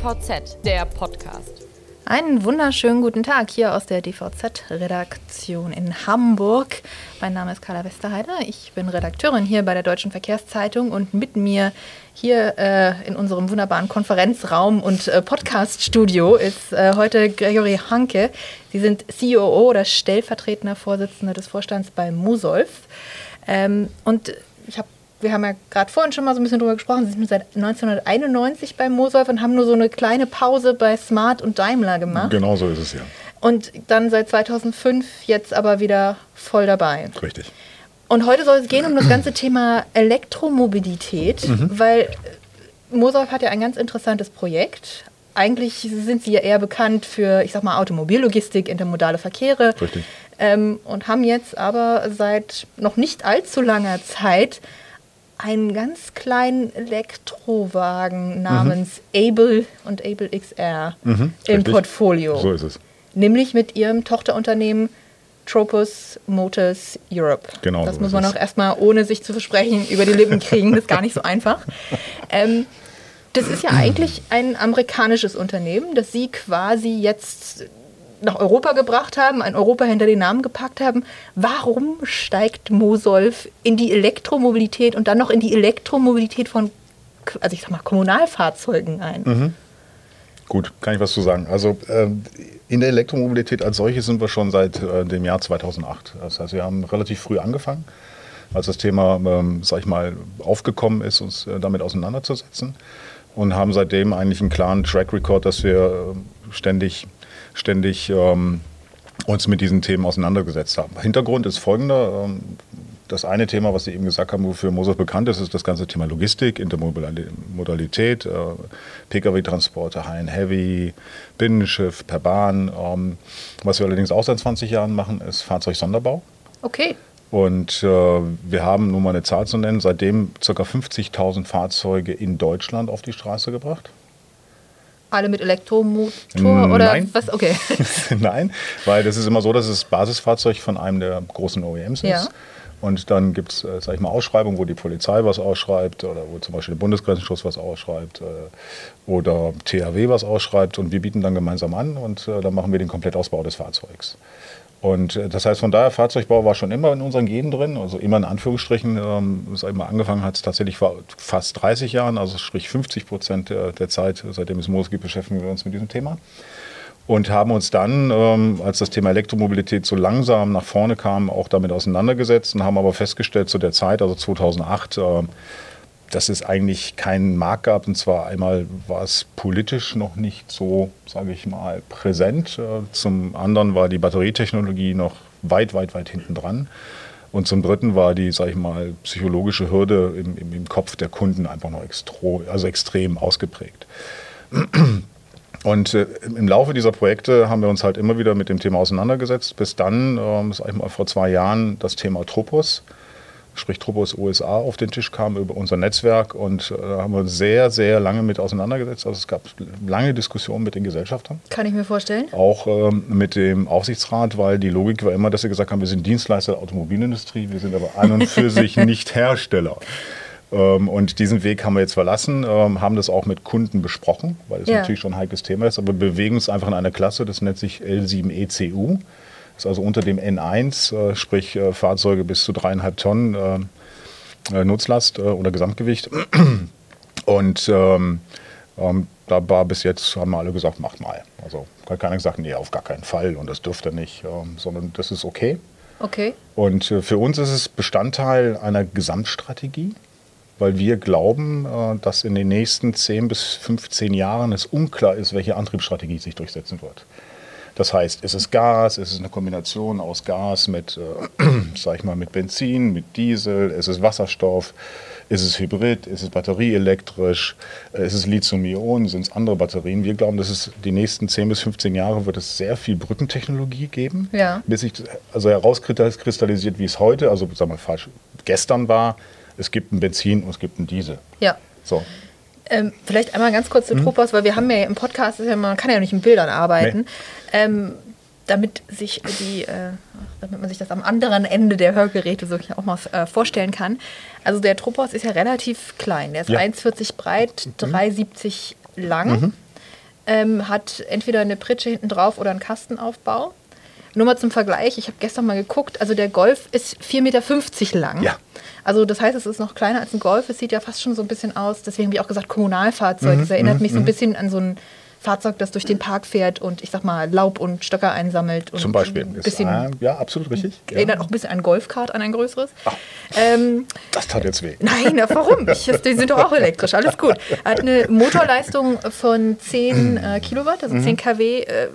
DVZ, der Podcast. Einen wunderschönen guten Tag hier aus der DVZ-Redaktion in Hamburg. Mein Name ist Carla Westerheide. Ich bin Redakteurin hier bei der Deutschen Verkehrszeitung und mit mir hier äh, in unserem wunderbaren Konferenzraum und äh, Podcaststudio ist äh, heute Gregory Hanke. Sie sind COO oder stellvertretender Vorsitzender des Vorstands bei Musolf. Ähm, und ich habe wir haben ja gerade vorhin schon mal so ein bisschen drüber gesprochen, Sie sind seit 1991 bei Mosolf und haben nur so eine kleine Pause bei Smart und Daimler gemacht. Genau so ist es ja. Und dann seit 2005 jetzt aber wieder voll dabei. Richtig. Und heute soll es gehen um das ganze Thema Elektromobilität, mhm. weil Mosolf hat ja ein ganz interessantes Projekt. Eigentlich sind sie ja eher bekannt für, ich sag mal, Automobillogistik, intermodale Verkehre. Richtig. Ähm, und haben jetzt aber seit noch nicht allzu langer Zeit einen ganz kleinen Elektrowagen namens mhm. Able und Able XR mhm, im richtig. Portfolio. So ist es. Nämlich mit ihrem Tochterunternehmen Tropos Motors Europe. Genau. Das so muss man auch erstmal, ohne sich zu versprechen, über die Lippen kriegen. Das ist gar nicht so einfach. Ähm, das ist ja eigentlich ein amerikanisches Unternehmen, das Sie quasi jetzt nach Europa gebracht haben, ein Europa hinter den Namen gepackt haben. Warum steigt Mosolf in die Elektromobilität und dann noch in die Elektromobilität von, also ich sag mal, Kommunalfahrzeugen ein? Mhm. Gut, kann ich was zu sagen. Also äh, in der Elektromobilität als solche sind wir schon seit äh, dem Jahr 2008. Das heißt, wir haben relativ früh angefangen, als das Thema, ähm, sag ich mal, aufgekommen ist, uns äh, damit auseinanderzusetzen und haben seitdem eigentlich einen klaren Track Record, dass wir äh, ständig ständig ähm, uns mit diesen Themen auseinandergesetzt haben. Hintergrund ist folgender. Ähm, das eine Thema, was Sie eben gesagt haben, wofür Mosel bekannt ist, ist das ganze Thema Logistik, Intermodalität, äh, Pkw-Transporte, High and Heavy, Binnenschiff, per Bahn. Ähm, was wir allerdings auch seit 20 Jahren machen, ist Fahrzeugsonderbau. Okay. Und äh, wir haben, nur mal eine Zahl zu nennen, seitdem ca. 50.000 Fahrzeuge in Deutschland auf die Straße gebracht. Alle mit Elektromotor oder Nein. was? Okay. Nein, weil das ist immer so, dass es Basisfahrzeug von einem der großen OEMs ja. ist. Und dann gibt es, äh, sag ich mal, Ausschreibungen, wo die Polizei was ausschreibt oder wo zum Beispiel der Bundesgrenzschutz was ausschreibt äh, oder THW was ausschreibt und wir bieten dann gemeinsam an und äh, dann machen wir den Komplettausbau des Fahrzeugs. Und äh, das heißt, von daher, Fahrzeugbau war schon immer in unseren Genen drin, also immer in Anführungsstrichen. Ähm, angefangen hat es tatsächlich vor fast 30 Jahren, also sprich 50 Prozent der, der Zeit, seitdem es Moos gibt, beschäftigen wir uns mit diesem Thema. Und haben uns dann, ähm, als das Thema Elektromobilität so langsam nach vorne kam, auch damit auseinandergesetzt und haben aber festgestellt zu der Zeit, also 2008, äh, dass es eigentlich keinen Markt gab. Und zwar einmal war es politisch noch nicht so, sage ich mal, präsent. Äh, zum anderen war die Batterietechnologie noch weit, weit, weit hinten dran. Und zum Dritten war die, sage ich mal, psychologische Hürde im, im, im, Kopf der Kunden einfach noch extro, also extrem ausgeprägt. Und äh, im Laufe dieser Projekte haben wir uns halt immer wieder mit dem Thema auseinandergesetzt, bis dann, äh, sag ich mal, vor zwei Jahren das Thema Tropos sprich Truppos USA, auf den Tisch kam über unser Netzwerk und da äh, haben wir sehr, sehr lange mit auseinandergesetzt. Also es gab lange Diskussionen mit den Gesellschaftern. Kann ich mir vorstellen. Auch ähm, mit dem Aufsichtsrat, weil die Logik war immer, dass sie gesagt haben, wir sind Dienstleister der Automobilindustrie, wir sind aber an und für sich nicht Hersteller. Ähm, und diesen Weg haben wir jetzt verlassen, ähm, haben das auch mit Kunden besprochen, weil es ja. natürlich schon ein heikles Thema ist, aber wir bewegen uns einfach in einer Klasse, das nennt sich L7ECU ist also unter dem N1, äh, sprich äh, Fahrzeuge bis zu dreieinhalb Tonnen äh, Nutzlast oder Gesamtgewicht. Und ähm, ähm, da war bis jetzt, haben alle gesagt, macht mal. Also hat keiner gesagt, nee, auf gar keinen Fall und das dürfte nicht, ähm, sondern das ist okay. Okay. Und äh, für uns ist es Bestandteil einer Gesamtstrategie, weil wir glauben, äh, dass in den nächsten 10 bis 15 Jahren es unklar ist, welche Antriebsstrategie sich durchsetzen wird. Das heißt, ist es Gas, ist es eine Kombination aus Gas mit, äh, sag ich mal, mit Benzin, mit Diesel, ist es Wasserstoff, ist es Hybrid, ist es batterieelektrisch, äh, ist es Lithium-Ionen, sind es andere Batterien. Wir glauben, dass es die nächsten 10 bis 15 Jahre wird es sehr viel Brückentechnologie geben, ja. bis sich also herauskristallisiert, wie es heute, also sagen wir falsch, gestern war. Es gibt ein Benzin und es gibt ein Diesel. Ja. So. Ähm, vielleicht einmal ganz kurz zu mhm. Tropos, weil wir haben ja im Podcast, ja, man kann ja nicht mit Bildern arbeiten. Nee. Ähm, damit sich die, äh, damit man sich das am anderen Ende der Hörgeräte so auch mal äh, vorstellen kann. Also der Tropos ist ja relativ klein. Der ist ja. 1,40 breit, 3,70 mhm. lang. Mhm. ähm, hat entweder eine Pritsche hinten drauf oder einen Kastenaufbau. Nur mal zum Vergleich, ich habe gestern mal geguckt, also der Golf ist 4,50 Meter lang. Ja. Also das heißt, es ist noch kleiner als ein Golf. Es sieht ja fast schon so ein bisschen aus, deswegen habe ich auch gesagt Kommunalfahrzeug. Das erinnert mich so ein bisschen an so ein Fahrzeug, das durch den Park fährt und ich sag mal Laub und Stöcker einsammelt. Und Zum Beispiel. Ein Ist, bisschen, äh, ja, absolut richtig. Ja. Erinnert auch ein bisschen an Golfkart, an ein größeres. Ähm, Das tat jetzt weh. Nein, na, warum? Ich, die sind doch auch elektrisch, alles gut. Hat eine Motorleistung von 10 äh, Kilowatt, also 10 kW. Äh,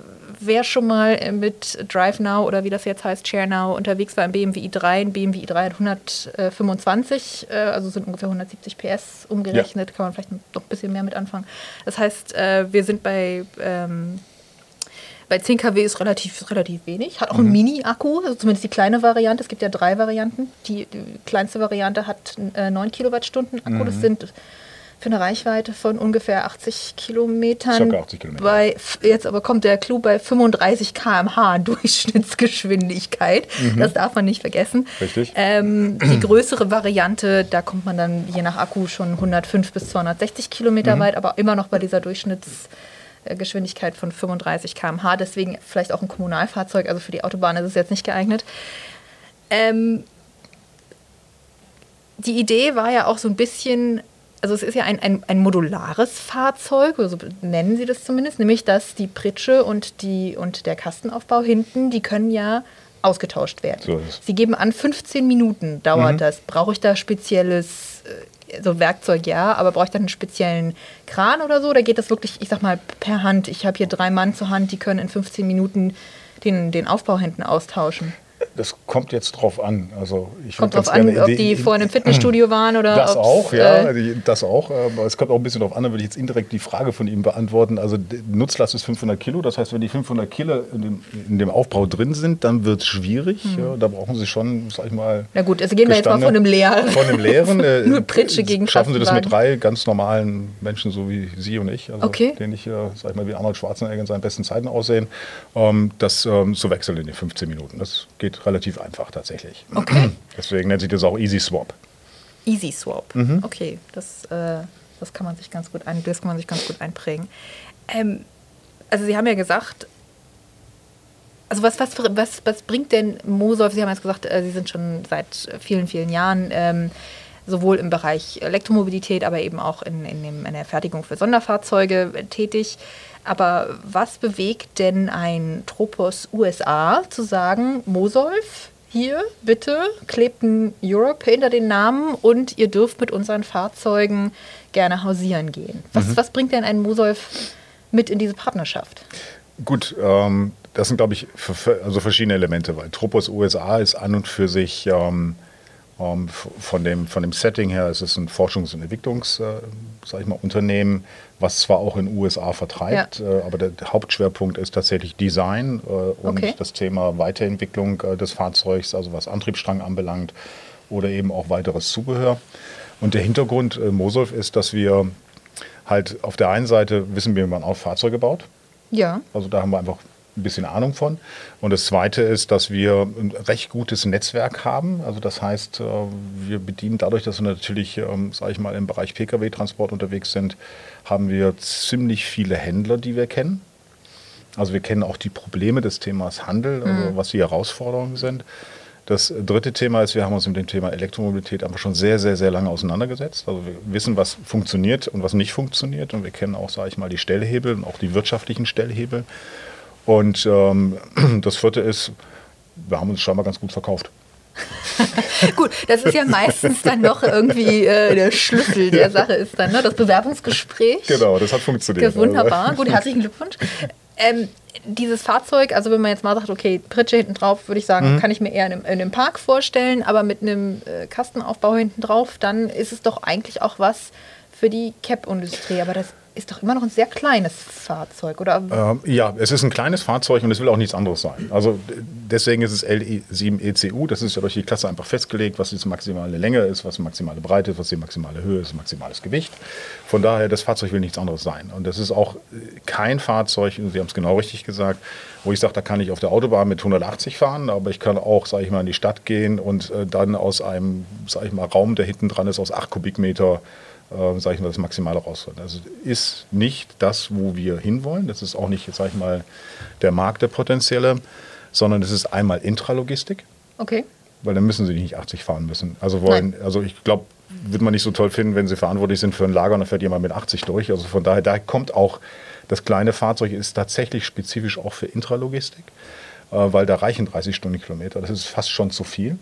wer schon mal äh, mit Drive Now oder wie das jetzt heißt, Share Now unterwegs war im BMW i3, ein BMW i3 hat 125, äh, also sind ungefähr 170 PS umgerechnet, kann man vielleicht noch ein bisschen mehr mit anfangen. Das heißt, äh, wir sind bei ähm, bei 10 kW ist relativ, relativ wenig. Hat auch einen Mini-Akku, also zumindest die kleine Variante. Es gibt ja drei Varianten. Die, die kleinste Variante hat äh, 9 Kilowattstunden Akku. Das sind für eine Reichweite von ungefähr 80 Kilometern. Circa 80 Kilometer. Bei, jetzt aber kommt der Clou bei 35 km/h Durchschnittsgeschwindigkeit. Das darf man nicht vergessen. Richtig. Ähm, die größere Variante, da kommt man dann je nach Akku schon 105 bis 260 Kilometer weit, aber immer noch bei dieser Durchschnittsgeschwindigkeit von 35 km/h. Deswegen vielleicht auch ein Kommunalfahrzeug. Also für die Autobahn ist es jetzt nicht geeignet. Ähm, die Idee war ja auch so ein bisschen, also es ist ja ein, ein, ein modulares Fahrzeug, oder so nennen sie das zumindest, nämlich dass die Pritsche und, die, und der Kastenaufbau hinten, die können ja ausgetauscht werden. So. Sie geben an, 15 Minuten dauert das. Brauche ich da spezielles äh, so Werkzeug, ja, aber brauche ich dann einen speziellen Kran oder so? Oder geht das wirklich, ich sag mal, per Hand? Ich habe hier drei Mann zur Hand, die können in 15 Minuten den, den Aufbau hinten austauschen. Das kommt jetzt drauf an. Also ich Kommt drauf an, ob die vorhin im Fitnessstudio waren oder Das auch, ja, äh, das auch. Aber es kommt auch ein bisschen darauf an, da würde ich jetzt indirekt die Frage von ihm beantworten. Also Nutzlast ist 500 Kilo, das heißt, wenn die 500 Kilo in dem, in dem Aufbau drin sind, dann wird es schwierig. Ja, da brauchen sie schon, sag ich mal. Mhm. Na gut, also gehen wir jetzt mal von einem leeren. Von einem leeren. äh, Nur Pritsche gegen Schaffen sie das mit drei ganz normalen Menschen, so wie Sie und ich, also Okay. den ich, äh, sag ich mal, wie Arnold Schwarzenegger in seinen besten Zeiten aussehen, ähm, das ähm, zu wechseln in den 15 Minuten. Das geht relativ einfach tatsächlich. Okay. Deswegen nennt sich das auch Easy Swap. Easy Swap. Mhm. Okay, das, äh, das kann man sich ganz gut ein, das kann man sich ganz gut einprägen. Ähm, also Sie haben ja gesagt, also was, was, was, was bringt denn Mosolf? Sie haben jetzt gesagt, äh, Sie sind schon seit vielen, vielen Jahren ähm, sowohl im Bereich Elektromobilität, aber eben auch in, in, dem, in der Fertigung für Sonderfahrzeuge äh, tätig. Aber was bewegt denn ein Tropos USA zu sagen, Mosolf, hier bitte klebt ein Europe hinter den Namen und ihr dürft mit unseren Fahrzeugen gerne hausieren gehen? Was, was bringt denn ein Mosolf mit in diese Partnerschaft? Gut, ähm, das sind, glaube ich, also verschiedene Elemente, weil Tropos USA ist an und für sich ähm, ähm, von, dem, von dem Setting her, es ist ein Forschungs- und Entwicklungs, äh, sag ich mal, Unternehmen, was zwar auch in den USA vertreibt, äh, aber der Hauptschwerpunkt ist tatsächlich Design äh, und Okay. das Thema Weiterentwicklung äh, des Fahrzeugs, also was Antriebsstrang anbelangt oder eben auch weiteres Zubehör. Und der Hintergrund äh, Mosolf ist, dass wir halt auf der einen Seite wissen wir, wie man auch Fahrzeuge baut. Ja. Also da haben wir einfach ein bisschen Ahnung von. Und das Zweite ist, dass wir ein recht gutes Netzwerk haben. Also das heißt, äh, wir bedienen dadurch, dass wir natürlich, sage ich mal, im Bereich Pkw-Transport unterwegs sind, haben wir ziemlich viele Händler, die wir kennen. Also wir kennen auch die Probleme des Themas Handel, also was die Herausforderungen sind. Das dritte Thema ist, wir haben uns mit dem Thema Elektromobilität einfach schon sehr, sehr, sehr lange auseinandergesetzt. Also wir wissen, was funktioniert und was nicht funktioniert. Und wir kennen auch, sage ich mal, die Stellhebel und auch die wirtschaftlichen Stellhebel. Und ähm, das vierte ist, wir haben uns scheinbar ganz gut verkauft. Gut, das ist ja meistens dann noch irgendwie äh, der Schlüssel der Sache ist dann, ne? Das Bewerbungsgespräch. Genau, das hat funktioniert. Wunderbar. Gut, herzlichen Glückwunsch. Ähm, dieses Fahrzeug, also wenn man jetzt mal sagt, okay, Pritsche hinten drauf, würde ich sagen, kann ich mir eher in einem, in einem Park vorstellen, aber mit einem äh, Kastenaufbau hinten drauf, dann ist es doch eigentlich auch was für die Cap-Industrie. Aber das ist doch immer noch ein sehr kleines Fahrzeug, oder? Ähm, ja, es ist ein kleines Fahrzeug und es will auch nichts anderes sein. Also deswegen ist es LE7ECU, das ist ja durch die Klasse einfach festgelegt, was die maximale Länge ist, was die maximale Breite ist, was die maximale Höhe ist, maximales Gewicht. Von daher, das Fahrzeug will nichts anderes sein. Und das ist auch äh, kein Fahrzeug, Sie haben es genau richtig gesagt, wo ich sage, da kann ich auf der Autobahn mit 180 fahren, aber ich kann auch, sage ich mal, in die Stadt gehen und äh, dann aus einem, sage ich mal, Raum, der hinten dran ist, aus 8 Kubikmeter äh, sage ich mal, das Maximale rausholen. Also ist nicht das, wo wir hinwollen. Das ist auch nicht, sage ich mal, der Markt der potenzielle, sondern es ist einmal Intralogistik. Okay. Weil dann müssen sie nicht 80 fahren müssen. Also wollen, also ich glaube, wird man nicht so toll finden, wenn sie verantwortlich sind für ein Lager und dann fährt jemand mit 80 durch. Also von daher, da kommt auch das kleine Fahrzeug ist tatsächlich spezifisch auch für Intralogistik, äh, weil da reichen 30 Stundenkilometer. Das ist fast schon zu viel.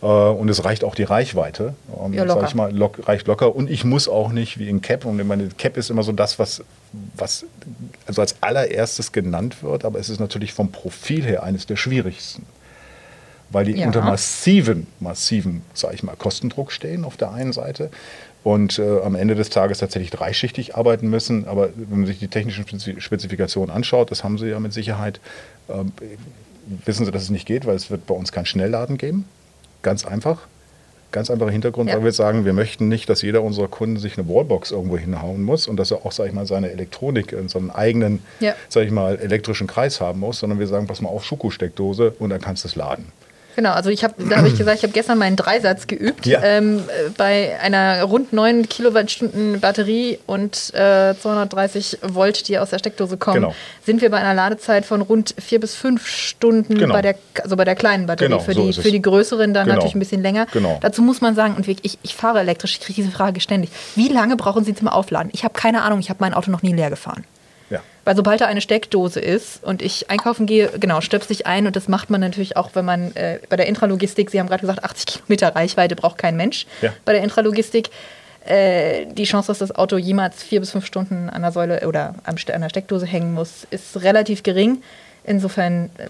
Äh, und es reicht auch die Reichweite, ähm, Ja, locker. sag ich mal, lock, reicht locker. Und ich muss auch nicht wie in Cap, und meine Cap ist immer so das, was, was also als allererstes genannt wird, aber es ist natürlich vom Profil her eines der schwierigsten. Weil die Ja. unter massiven, massiven, sag ich mal, Kostendruck stehen auf der einen Seite und äh, am Ende des Tages tatsächlich dreischichtig arbeiten müssen. Aber wenn man sich die technischen Spezi- Spezifikationen anschaut, das haben sie ja mit Sicherheit, ähm, wissen sie, dass es nicht geht, weil es wird bei uns keinen Schnellladen geben. Ganz einfach. Ganz einfacher Hintergrund, Ja. weil wir sagen, wir möchten nicht, dass jeder unserer Kunden sich eine Wallbox irgendwo hinhauen muss und dass er auch, sag ich mal, seine Elektronik in so einem eigenen, Ja. sag ich mal, elektrischen Kreis haben muss, sondern wir sagen, pass mal auf, Schuko-Steckdose und dann kannst du es laden. Genau, also ich habe, da habe ich gesagt, ich habe gestern meinen Dreisatz geübt. Ja. Ähm, äh, bei einer rund 9 Kilowattstunden Batterie und äh, 230 Volt, die aus der Steckdose kommen, Genau. sind wir bei einer Ladezeit von rund vier bis fünf Stunden Genau. bei der, also bei der kleinen Batterie. Genau, für, so die, für die größeren dann Genau. natürlich ein bisschen länger. Genau. Dazu muss man sagen, und ich, ich fahre elektrisch, ich kriege diese Frage ständig. Wie lange brauchen Sie zum Aufladen? Ich habe keine Ahnung, ich habe mein Auto noch nie leer gefahren. Weil sobald da eine Steckdose ist und ich einkaufen gehe, genau, stöpsel ich ein und das macht man natürlich auch, wenn man äh, bei der Intralogistik, Sie haben gerade gesagt, 80 Kilometer Reichweite braucht kein Mensch. Ja. Bei der Intralogistik äh, die Chance, dass das Auto jemals vier bis fünf Stunden an der Säule oder an der Steckdose hängen muss, ist relativ gering. Insofern äh,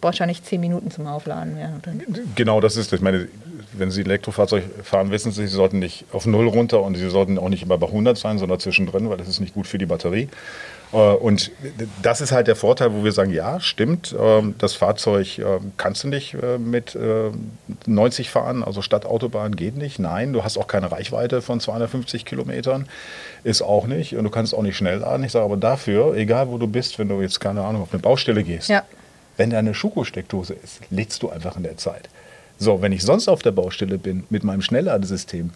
wahrscheinlich zehn Minuten zum Aufladen. Ja, dann- Genau, das ist. Ich meine, wenn Sie Elektrofahrzeug fahren, wissen Sie, Sie sollten nicht auf Null runter und Sie sollten auch nicht immer bei 100 sein, sondern zwischendrin, weil das ist nicht gut für die Batterie. Äh, Und das ist halt der Vorteil, wo wir sagen, ja, stimmt, ähm, das Fahrzeug ähm, kannst du nicht äh, mit äh, 90 fahren, also Stadtautobahn geht nicht. Nein, du hast auch keine Reichweite von 250 Kilometern, ist auch nicht. Und du kannst auch nicht schnell laden. Ich sage aber dafür, egal wo du bist, wenn du jetzt, keine Ahnung, auf eine Baustelle gehst, Ja. wenn da eine Schuko-Steckdose ist, lädst du einfach in der Zeit. So, wenn ich sonst auf der Baustelle bin mit meinem Schnellladesystem,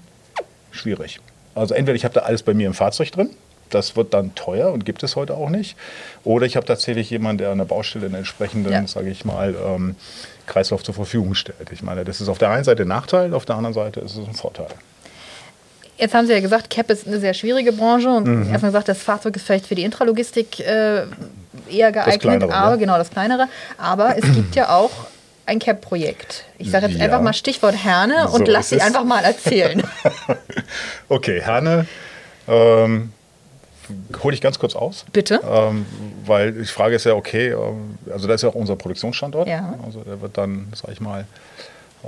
schwierig. Also entweder ich habe da alles bei mir im Fahrzeug drin, das wird dann teuer und gibt es heute auch nicht. Oder ich habe tatsächlich jemanden, der an der Baustelle einen entsprechenden, Ja. sage ich mal, ähm, Kreislauf zur Verfügung stellt. Ich meine, das ist auf der einen Seite ein Nachteil, auf der anderen Seite ist es ein Vorteil. Jetzt haben Sie ja gesagt, CAP ist eine sehr schwierige Branche und Mhm. erstmal gesagt, das Fahrzeug ist vielleicht für die Intralogistik äh, eher geeignet, kleinere, aber ja. genau das kleinere. Aber es gibt ja auch ein CAP-Projekt. Ich sage jetzt Ja. einfach mal Stichwort Herne und So lass Sie einfach mal erzählen. Okay, Herne, ähm, hole ich ganz kurz aus. Bitte. Ähm, weil die Frage ist ja, okay, ähm, also das ist ja auch unser Produktionsstandort. Ja. Also der wird dann, sag ich mal,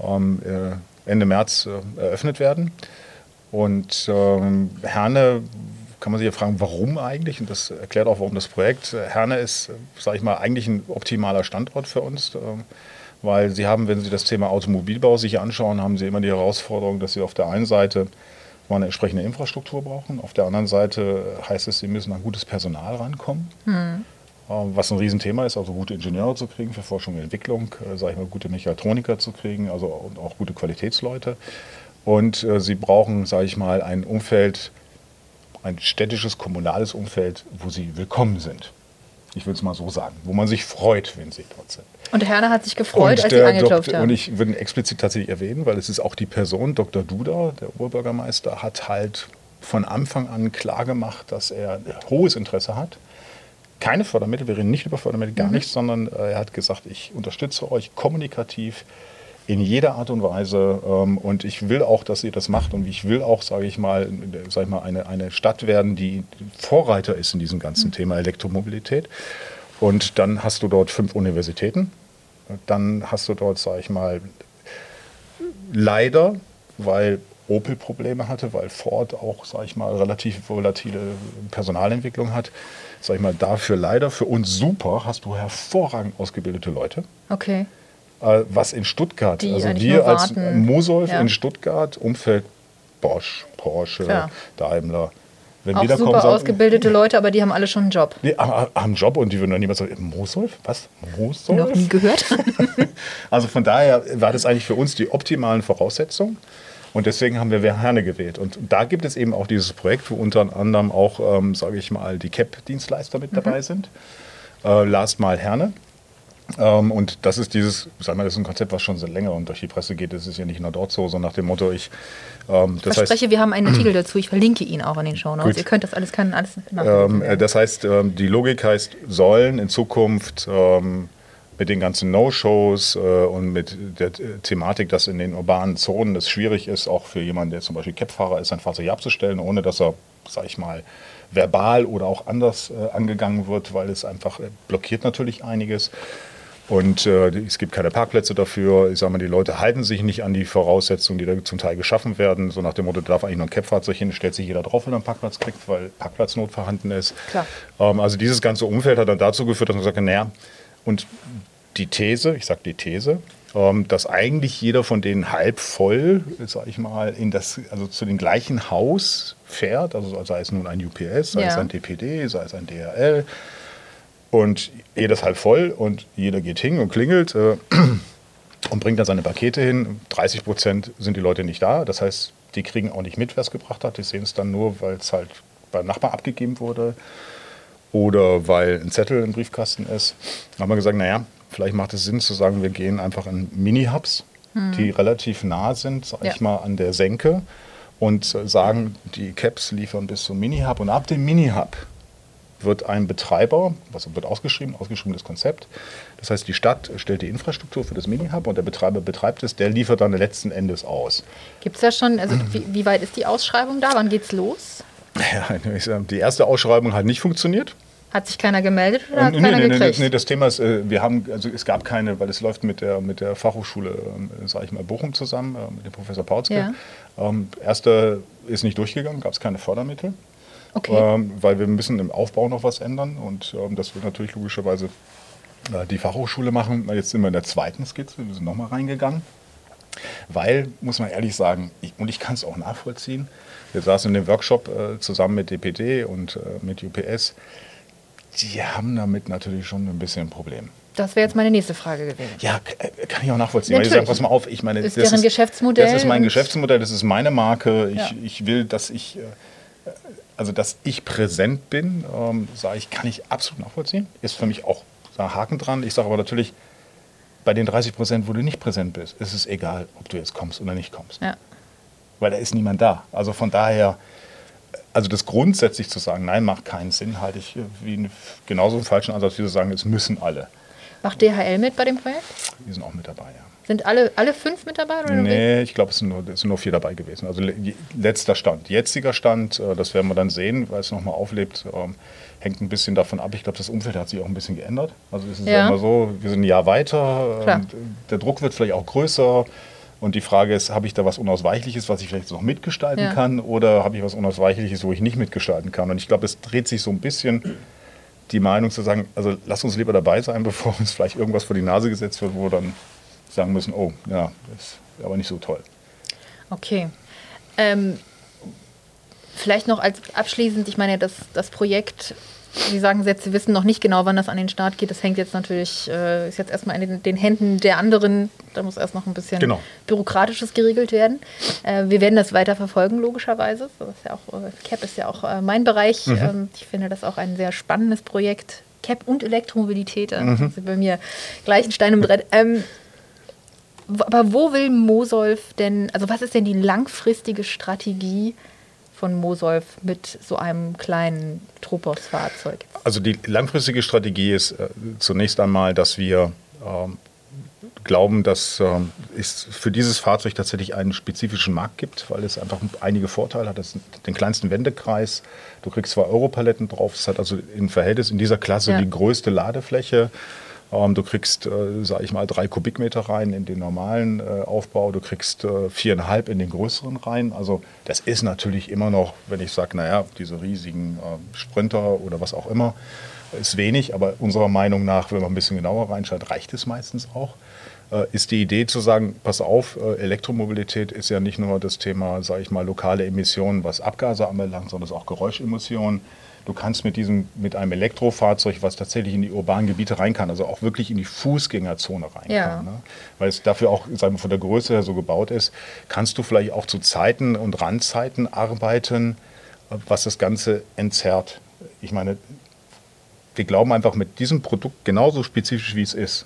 ähm, äh, Ende März äh, eröffnet werden. Und ähm, Herne kann man sich ja fragen, warum eigentlich? Und das erklärt auch, warum das Projekt. Herne ist, sage ich mal, eigentlich ein optimaler Standort für uns. ähm, weil Sie haben, wenn Sie das Thema Automobilbau sich anschauen, haben Sie immer die Herausforderung, dass Sie auf der einen Seite mal eine entsprechende Infrastruktur brauchen. Auf der anderen Seite heißt es, Sie müssen an gutes Personal rankommen. Ähm, Was ein Riesenthema ist, also gute Ingenieure zu kriegen für Forschung und Entwicklung, äh, sage ich mal, gute Mechatroniker zu kriegen, also und auch gute Qualitätsleute. Und äh, sie brauchen, sage ich mal, ein Umfeld, ein städtisches, kommunales Umfeld, wo sie willkommen sind. Ich würde es mal so sagen, wo man sich freut, wenn sie dort sind. Und Herne hat sich gefreut, als Sie angeklopft haben. und ich würde ihn explizit tatsächlich erwähnen, weil es ist auch die Person, Dr. Duda, der Oberbürgermeister, hat halt von Anfang an klar gemacht, dass er hohes Interesse hat. Keine Fördermittel, wir reden nicht über Fördermittel, gar nichts, sondern äh, er hat gesagt, ich unterstütze euch kommunikativ in jeder Art und Weise ähm, und ich will auch, dass ihr das macht und ich will auch, sage ich mal, sag ich mal eine, eine Stadt werden, die Vorreiter ist in diesem ganzen Thema Elektromobilität. Und dann hast du dort fünf Universitäten, dann hast du dort, sage ich mal, leider, weil Opel Probleme hatte, weil Ford auch, sage ich mal, relativ volatile Personalentwicklung hat, sage ich mal, dafür leider, für uns super, hast du hervorragend ausgebildete Leute. okay. Äh, was in Stuttgart, Die also wir als. Mosolf Ja. in Stuttgart, Umfeld Bosch, Porsche, Klar. Daimler. Wenn Auch super kommen, sagen- ausgebildete Leute, aber die haben alle schon einen Job. Nee, haben einen Job und die würden dann niemals sagen, Mosolf? Was? Mosolf? Noch nie gehört. Also von daher war das eigentlich für uns die optimalen Voraussetzungen. Und deswegen haben wir Herne gewählt. Und da gibt es eben auch dieses Projekt, wo unter anderem auch, ähm, sage ich mal, die CAP-Dienstleister mit dabei sind. Äh, Last Mal Herne. Ähm, und das ist dieses, sag mal, das ist ein Konzept, was schon sehr länger und durch die Presse geht. Das ist ja nicht nur dort so, so nach dem Motto, ich. Ähm, ich verspreche, heißt, wir haben einen Artikel dazu. Ich verlinke ihn auch in den Show Notes. Ihr könnt das alles, kann alles ähm, Das heißt, ähm, die Logik heißt, sollen in Zukunft ähm, mit den ganzen No-Shows äh, und mit der Thematik, dass in den urbanen Zonen es schwierig ist, auch für jemanden, der zum Beispiel Cap-Fahrer ist, sein Fahrzeug abzustellen, ohne dass er, sag ich mal, verbal oder auch anders äh, angegangen wird, weil es einfach äh, blockiert natürlich einiges. Und äh, es gibt keine Parkplätze dafür. Ich sage mal, die Leute halten sich nicht an die Voraussetzungen, die da zum Teil geschaffen werden. So nach dem Motto, da darf eigentlich nur ein Cap-Fahrzeug hin, stellt sich jeder drauf, wenn er einen Parkplatz kriegt, weil Parkplatznot vorhanden ist. Ähm, also dieses ganze Umfeld hat dann dazu geführt, dass man sagt, naja, und die These, ich sage die These, ähm, dass eigentlich jeder von denen halb voll, sage ich mal, in das, also zu dem gleichen Haus fährt, also sei es nun ein UPS, sei ja. es ein DPD, sei es ein DRL, und jedes halb voll und jeder geht hin und klingelt äh, und bringt dann seine Pakete hin. 30 Prozent sind die Leute nicht da. Das heißt, die kriegen auch nicht mit, wer es gebracht hat. Die sehen es dann nur, weil es halt beim Nachbar abgegeben wurde oder weil ein Zettel im Briefkasten ist. Dann haben wir gesagt, naja, vielleicht macht es Sinn zu sagen, wir gehen einfach in Mini-Hubs, hm. die relativ nah sind, sag ja. ich mal, an der Senke und sagen, die Caps liefern bis zum Mini-Hub und ab dem Mini-Hub wird ein Betreiber, was wird ausgeschrieben, ausgeschriebenes Konzept. Das heißt, die Stadt stellt die Infrastruktur für das Mini-Hub und der Betreiber betreibt es, der liefert dann letzten Endes aus. Gibt es ja schon, also wie, wie, weit ist die Ausschreibung da? Wann geht's los? Ja, die erste Ausschreibung hat nicht funktioniert. Hat sich keiner gemeldet oder hat nee, keiner nee, gekriegt? Nee, das Thema ist, äh, wir haben, also es gab keine, weil es läuft mit der, mit der Fachhochschule, ähm, sage ich mal, Bochum zusammen, äh, mit dem Professor Pautzke. Ja. Ähm, erste ist nicht durchgegangen, gab es keine Fördermittel. Okay. Ähm, weil wir müssen im Aufbau noch was ändern und ähm, das wird natürlich logischerweise äh, die Fachhochschule machen. Jetzt sind wir in der zweiten Skizze, wir sind nochmal reingegangen. Weil, muss man ehrlich sagen, ich, und ich kann es auch nachvollziehen, wir saßen in dem Workshop äh, zusammen mit DPD und äh, mit UPS, die haben damit natürlich schon ein bisschen ein Problem. Das wäre jetzt meine nächste Frage gewesen. Ja, äh, kann ich auch nachvollziehen. Natürlich. Weil ich sage, pass mal auf, ich meine, ist das, ist, Geschäftsmodell das ist mein Geschäftsmodell, das ist meine Marke. Ich, ja. ich will, dass ich äh, also dass ich präsent bin, ähm, sage ich, kann ich absolut nachvollziehen. Ist für mich auch ein Haken dran. Ich sage aber natürlich, bei den 30 Prozent, wo du nicht präsent bist, ist es egal, ob du jetzt kommst oder nicht kommst. Ja. Weil da ist niemand da. Also von daher, also das grundsätzlich zu sagen, nein, macht keinen Sinn, halte ich wie genauso einen falschen Ansatz, wie zu sagen, es müssen alle. Macht DHL mit bei dem Projekt? Die sind auch mit dabei, ja. Sind alle, alle fünf mit dabei? Oder nee, ich glaube, es, sind nur, es sind nur vier dabei gewesen. Also letzter Stand. Jetziger Stand, äh, das werden wir dann sehen, weil es nochmal auflebt, ähm, hängt ein bisschen davon ab. Ich glaube, das Umfeld hat sich auch ein bisschen geändert. Also es ist ja. ja immer so, wir sind ein Jahr weiter, der Druck wird vielleicht auch größer. Und die Frage ist, habe ich da was Unausweichliches, was ich vielleicht noch mitgestalten ja. kann, oder habe ich was Unausweichliches, wo ich nicht mitgestalten kann? Und ich glaube, es dreht sich so ein bisschen die Meinung zu sagen, also lass uns lieber dabei sein, bevor uns vielleicht irgendwas vor die Nase gesetzt wird, wo dann sagen müssen, oh, ja, das ist aber nicht so toll. Okay. Ähm, vielleicht noch als abschließend, ich meine, das, das Projekt, Sie sagen jetzt, Sie wissen noch nicht genau, wann das an den Start geht. Das hängt jetzt natürlich, äh, ist jetzt erstmal in den, den, Händen der anderen. Da muss erst noch ein bisschen genau. Bürokratisches geregelt werden. Äh, wir werden das weiter verfolgen, logischerweise. Das ist ja auch, äh, CAP ist ja auch äh, mein Bereich. Mhm. Ähm, ich finde das auch ein sehr spannendes Projekt. CAP und Elektromobilität, äh, mhm. sind bei mir gleich ein Stein im Brett. Ähm, aber wo will Mosolf denn, also was ist denn die langfristige Strategie von Mosolf mit so einem kleinen Tropos-Fahrzeug? Also die langfristige Strategie ist äh, zunächst einmal, dass wir ähm, glauben, dass äh, es für dieses Fahrzeug tatsächlich einen spezifischen Markt gibt, weil es einfach einige Vorteile hat. Das den kleinsten Wendekreis, du kriegst zwei Europaletten drauf, es hat also im Verhältnis in dieser Klasse ja. die größte Ladefläche. Ähm, du kriegst, äh, sage ich mal, drei Kubikmeter rein in den normalen äh, Aufbau. Du kriegst äh, viereinhalb in den größeren rein. Also das ist natürlich immer noch, wenn ich sage, naja, diese riesigen äh, Sprinter oder was auch immer, ist wenig. Aber unserer Meinung nach, wenn man ein bisschen genauer reinschaut, reicht es meistens auch. äh, ist die Idee zu sagen, pass auf, Elektromobilität ist ja nicht nur das Thema, sage ich mal, lokale Emissionen, was Abgase anbelangt, sondern es ist auch Geräuschemissionen. Du kannst mit diesem, mit einem Elektrofahrzeug, was tatsächlich in die urbanen Gebiete rein kann, also auch wirklich in die Fußgängerzone rein Ja. kann, ne? weil es dafür auch, sagen wir, von der Größe her so gebaut ist, kannst du vielleicht auch zu Zeiten und Randzeiten arbeiten, was das Ganze entzerrt. Ich meine, wir glauben einfach mit diesem Produkt genauso spezifisch wie es ist,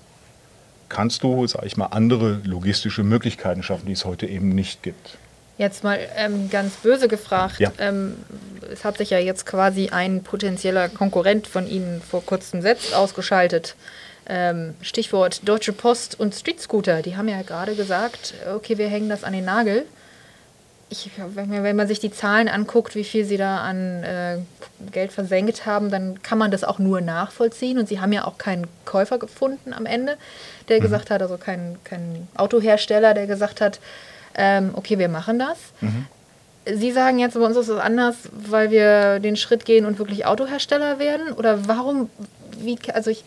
kannst du, sag ich mal, andere logistische Möglichkeiten schaffen, die es heute eben nicht gibt. Jetzt mal ähm, ganz böse gefragt. Ja. Ähm, es hat sich ja jetzt quasi ein potenzieller Konkurrent von Ihnen vor kurzem selbst ausgeschaltet. Ähm, Stichwort Deutsche Post und Street Scooter. Die haben ja gerade gesagt, okay, wir hängen das an den Nagel. Ich, wenn, man- sich die Zahlen anguckt, wie viel sie da an äh, Geld versenkt haben, dann kann man das auch nur nachvollziehen. Und sie haben ja auch keinen Käufer gefunden am Ende, der gesagt hat, also keinen kein Autohersteller, der gesagt hat, ähm, okay, wir machen das. Sie sagen jetzt, bei uns ist es anders, weil wir den Schritt gehen und wirklich Autohersteller werden? Oder warum, wie, also ich,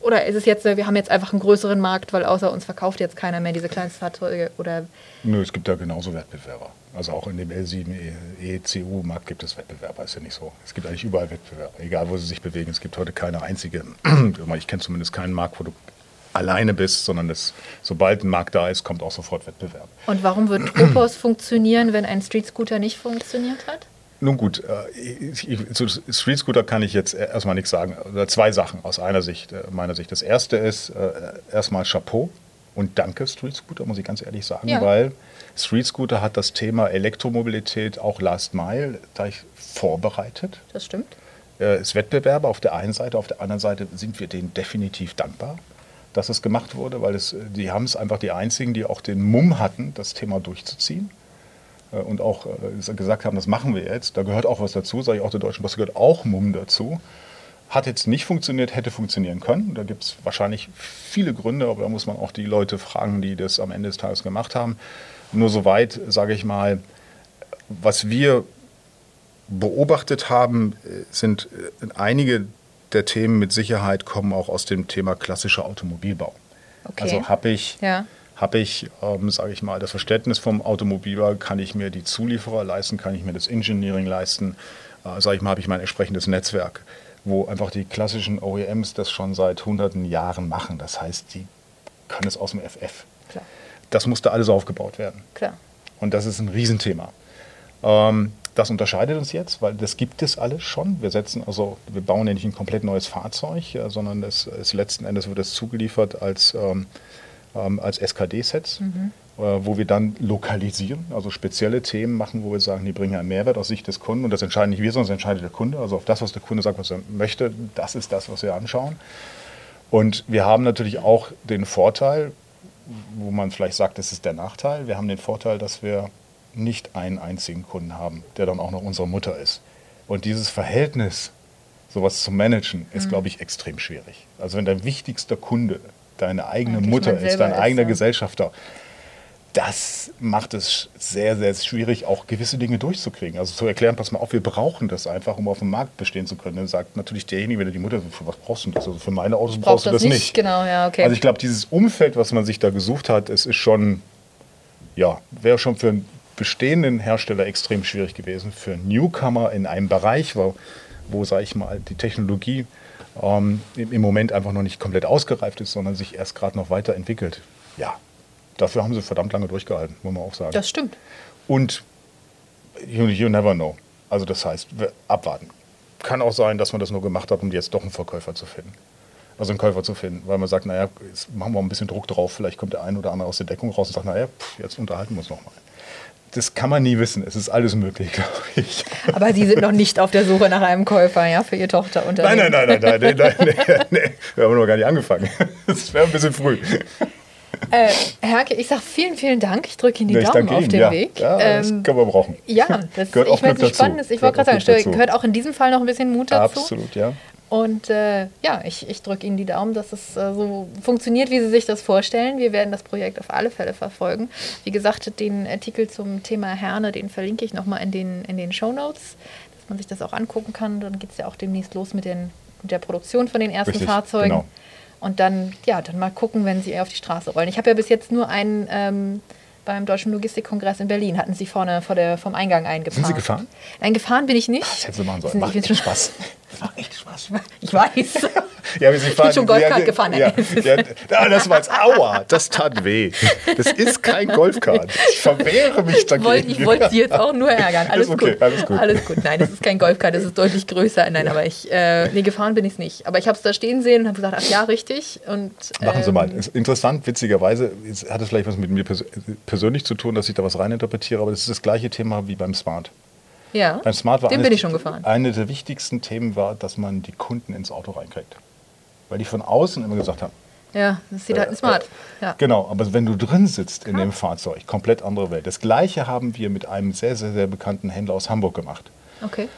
oder ist es jetzt, wir haben jetzt einfach einen größeren Markt, weil außer uns verkauft jetzt keiner mehr diese Kleinstfahrzeuge? Oder Nö, es gibt da genauso Wettbewerber. Also auch in dem L7 ECU-Markt gibt es Wettbewerber, ist ja nicht so. Es gibt eigentlich überall Wettbewerber, egal wo sie sich bewegen. Es gibt heute keine einzige, ich kenne zumindest keinen Markt, wo du alleine bist, sondern das, sobald ein Markt da ist, kommt auch sofort Wettbewerb. und warum wird Tropos funktionieren, wenn ein Street Scooter nicht funktioniert hat? Nun gut, äh, zu Street Scooter kann ich jetzt erstmal nichts sagen. Zwei Sachen aus einer Sicht, äh, meiner Sicht. Das erste ist äh, erstmal Chapeau und danke Street Scooter, muss ich ganz ehrlich sagen, Ja. weil Street Scooter hat das Thema Elektromobilität, auch Last Mile, gleich vorbereitet. Das stimmt. Äh, ist Wettbewerber auf der einen Seite, auf der anderen Seite sind wir denen definitiv dankbar, dass es gemacht wurde, weil es, äh, die haben es einfach die einzigen, die auch den Mumm hatten, das Thema durchzuziehen äh, und auch äh, gesagt haben, das machen wir jetzt. Da gehört auch was dazu, sage ich auch der Deutschen Post, gehört auch Mumm dazu. Hat jetzt nicht funktioniert, hätte funktionieren können. Da gibt es wahrscheinlich viele Gründe, aber da muss man auch die Leute fragen, die das am Ende des Tages gemacht haben. Nur soweit, sage ich mal, was wir beobachtet haben, sind einige der Themen mit Sicherheit kommen auch aus dem Thema klassischer Automobilbau. Okay. Also habe ich, Ja. habe ich, ähm, sage ich mal, das Verständnis vom Automobilbau, kann ich mir die Zulieferer leisten, kann ich mir das Engineering leisten, äh, sage ich mal, habe ich mein entsprechendes Netzwerk, wo einfach die klassischen OEMs das schon seit hunderten Jahren machen. Das heißt, die können es aus dem FF. Klar, Das musste alles aufgebaut werden. klar. Und das ist ein Riesenthema. Ähm, das unterscheidet uns jetzt, weil das gibt es alles schon. Wir setzen also, wir bauen ja nicht ein komplett neues Fahrzeug, ja, sondern es ist letzten Endes wird es zugeliefert als, ähm, ähm, als SKD-Sets, äh, wo wir dann lokalisieren, also spezielle Themen machen, wo wir sagen, die bringen einen Mehrwert aus Sicht des Kunden. Und das entscheiden nicht wir, sondern das entscheidet der Kunde. Also auf das, was der Kunde sagt, was er möchte, das ist das, was wir anschauen. Und wir haben natürlich auch den Vorteil, wo man vielleicht sagt, das ist der Nachteil. Wir haben den Vorteil, dass wir nicht einen einzigen Kunden haben, der dann auch noch unsere Mutter ist. Und dieses Verhältnis, sowas zu managen, ist, glaube ich, extrem schwierig. Also wenn dein wichtigster Kunde deine eigene Eigentlich Mutter ist, dein ist, eigener ja. Gesellschafter, das macht es sehr, sehr schwierig, auch gewisse Dinge durchzukriegen. Also zu erklären, pass mal auf, wir brauchen das einfach, um auf dem Markt bestehen zu können. Dann sagt natürlich derjenige, wenn er die Mutter, für was brauchst du das? Also für meine Autos brauchst du das nicht. Genau, ja, okay. Also ich glaube, dieses Umfeld, was man sich da gesucht hat, es ist schon, ja, wäre schon für bestehenden Hersteller extrem schwierig gewesen. Für Newcomer in einem Bereich, wo, wo sage ich mal, die Technologie ähm, im, Moment einfach noch nicht komplett ausgereift ist, sondern sich erst gerade noch weiterentwickelt. Ja, dafür haben sie verdammt lange durchgehalten, muss man auch sagen. das stimmt. Und you, you never know. Also das heißt, wir abwarten. Kann auch sein, dass man das nur gemacht hat, um jetzt doch einen Verkäufer zu finden. Also einen Käufer zu finden, weil man sagt, naja, jetzt machen wir ein bisschen Druck drauf, vielleicht kommt der eine oder andere aus der Deckung raus und sagt, naja, pff, jetzt unterhalten wir uns nochmal. Das kann man nie wissen. Es ist alles möglich, glaube ich. Aber Sie sind noch nicht auf der Suche nach einem Käufer, ja, für Ihr Nein, Tochterunternehmen. nein, nein, nein, nein, nein, nein, nein, nee, wir haben noch gar nicht angefangen. Das wäre ein bisschen früh. Äh, Herke, ich sage vielen, vielen Dank. Ich drücke Ihnen die Nee, Daumen auf den ja. Weg. Ja, das Ähm, können wir brauchen. ja, das Gehört auch ich meine, es ist spannend. dazu. Ich wollte gerade sagen, dazu. gehört auch in diesem Fall noch ein bisschen Mut dazu. Absolut, ja. Und äh, ja, ich, ich drücke Ihnen die Daumen, dass es äh, so funktioniert, wie Sie sich das vorstellen. Wir werden das Projekt auf alle Fälle verfolgen. Wie gesagt, den Artikel zum Thema Herne, den verlinke ich nochmal in den, in den Show Notes, dass man sich das auch angucken kann. Dann geht es ja auch demnächst los mit, den, mit der Produktion von den ersten Richtig, Fahrzeugen. genau. Und dann, ja, dann mal gucken, wenn sie auf die Straße rollen. Ich habe ja bis jetzt nur einen ähm, beim Deutschen Logistikkongress in Berlin, hatten sie vorne vor der, vom Eingang eingefahren. Sind Sie gefahren? Nein, gefahren bin ich nicht. Das hätten Sie machen sollen. Macht bin Spaß. Macht echt Spaß. Ich weiß. Ja, aber Sie bin fahren, schon Golfkart ja, gefahren, Ja, ja, ja, das war jetzt Aua, das tat weh. Das ist kein Golfkart. Ich verwehre mich dagegen. Wollt, ich wollte sie jetzt auch nur ärgern. Alles okay, gut. alles gut. Alles gut. Nein, das ist kein Golfkart, das ist deutlich größer. Nein, aber ich, äh, nee, gefahren bin ich nicht. Aber ich habe es da stehen sehen und habe gesagt, ach ja, richtig. Und, Machen Sie ähm, mal. Interessant, witzigerweise es hat es vielleicht was mit mir pers persönlich zu tun, dass ich da was reininterpretiere, aber das ist das gleiche Thema wie beim Smart. Ja, Beim Smart war den eines- bin ich schon gefahren. Eine der wichtigsten Themen war, dass man die Kunden ins Auto reinkriegt. Weil die von außen immer gesagt haben, Ja, das sieht halt ein Smart. Ja. Genau, aber wenn du drin sitzt in dem Fahrzeug, komplett andere Welt. Das gleiche haben wir mit einem sehr, sehr, sehr bekannten Händler aus Hamburg gemacht, Okay.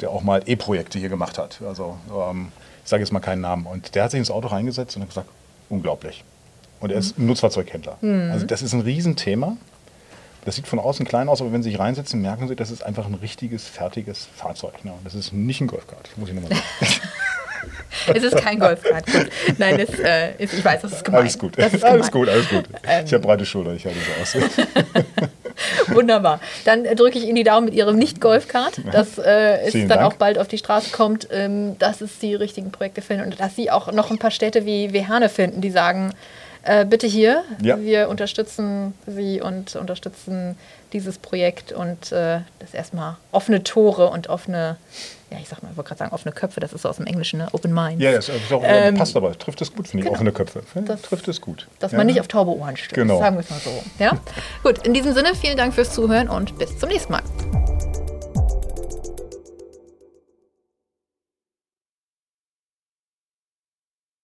der auch mal E-Projekte hier gemacht hat. Also ähm, ich sage jetzt mal keinen Namen. Und der hat sich ins Auto reingesetzt und hat gesagt, unglaublich. Und er ist Mhm. Nutzfahrzeughändler. Also das ist ein Riesenthema. Das sieht von außen klein aus, aber wenn Sie sich reinsetzen, merken Sie, das ist einfach ein richtiges, fertiges Fahrzeug. Ne? Und Das ist nicht ein Golfkart, muss ich nochmal sagen. Es ist kein Golfkart. Nein, es, äh, ist, ich weiß, das ist gemein. alles gut, ist alles gemein. gut, alles gut. Ähm. ich habe breite Schultern, ich halte so aus. Wunderbar. Dann äh, drücke ich Ihnen die Daumen mit Ihrem Nicht-Golfkart, dass äh, es Vielen dann Dank. auch bald auf die Straße kommt, ähm, dass es die richtigen Projekte finden und dass Sie auch noch ein paar Städte wie, wie Herne finden, die sagen, äh, bitte hier, Ja. wir unterstützen Sie und unterstützen dieses Projekt und äh, das erstmal offene Tore und offene, ja, ich sag mal, ich wollte gerade sagen offene Köpfe, das ist so aus dem Englischen, ne? Open Minds. Ja, das ist auch, Ähm, passt aber. Trifft es gut, finde ich. genau. Offene Köpfe. Das- trifft es gut. Dass ja. man nicht auf taube Ohren stößt, Genau. sagen wir es mal so. Ja? Gut, in diesem Sinne, vielen Dank fürs Zuhören und bis zum nächsten Mal.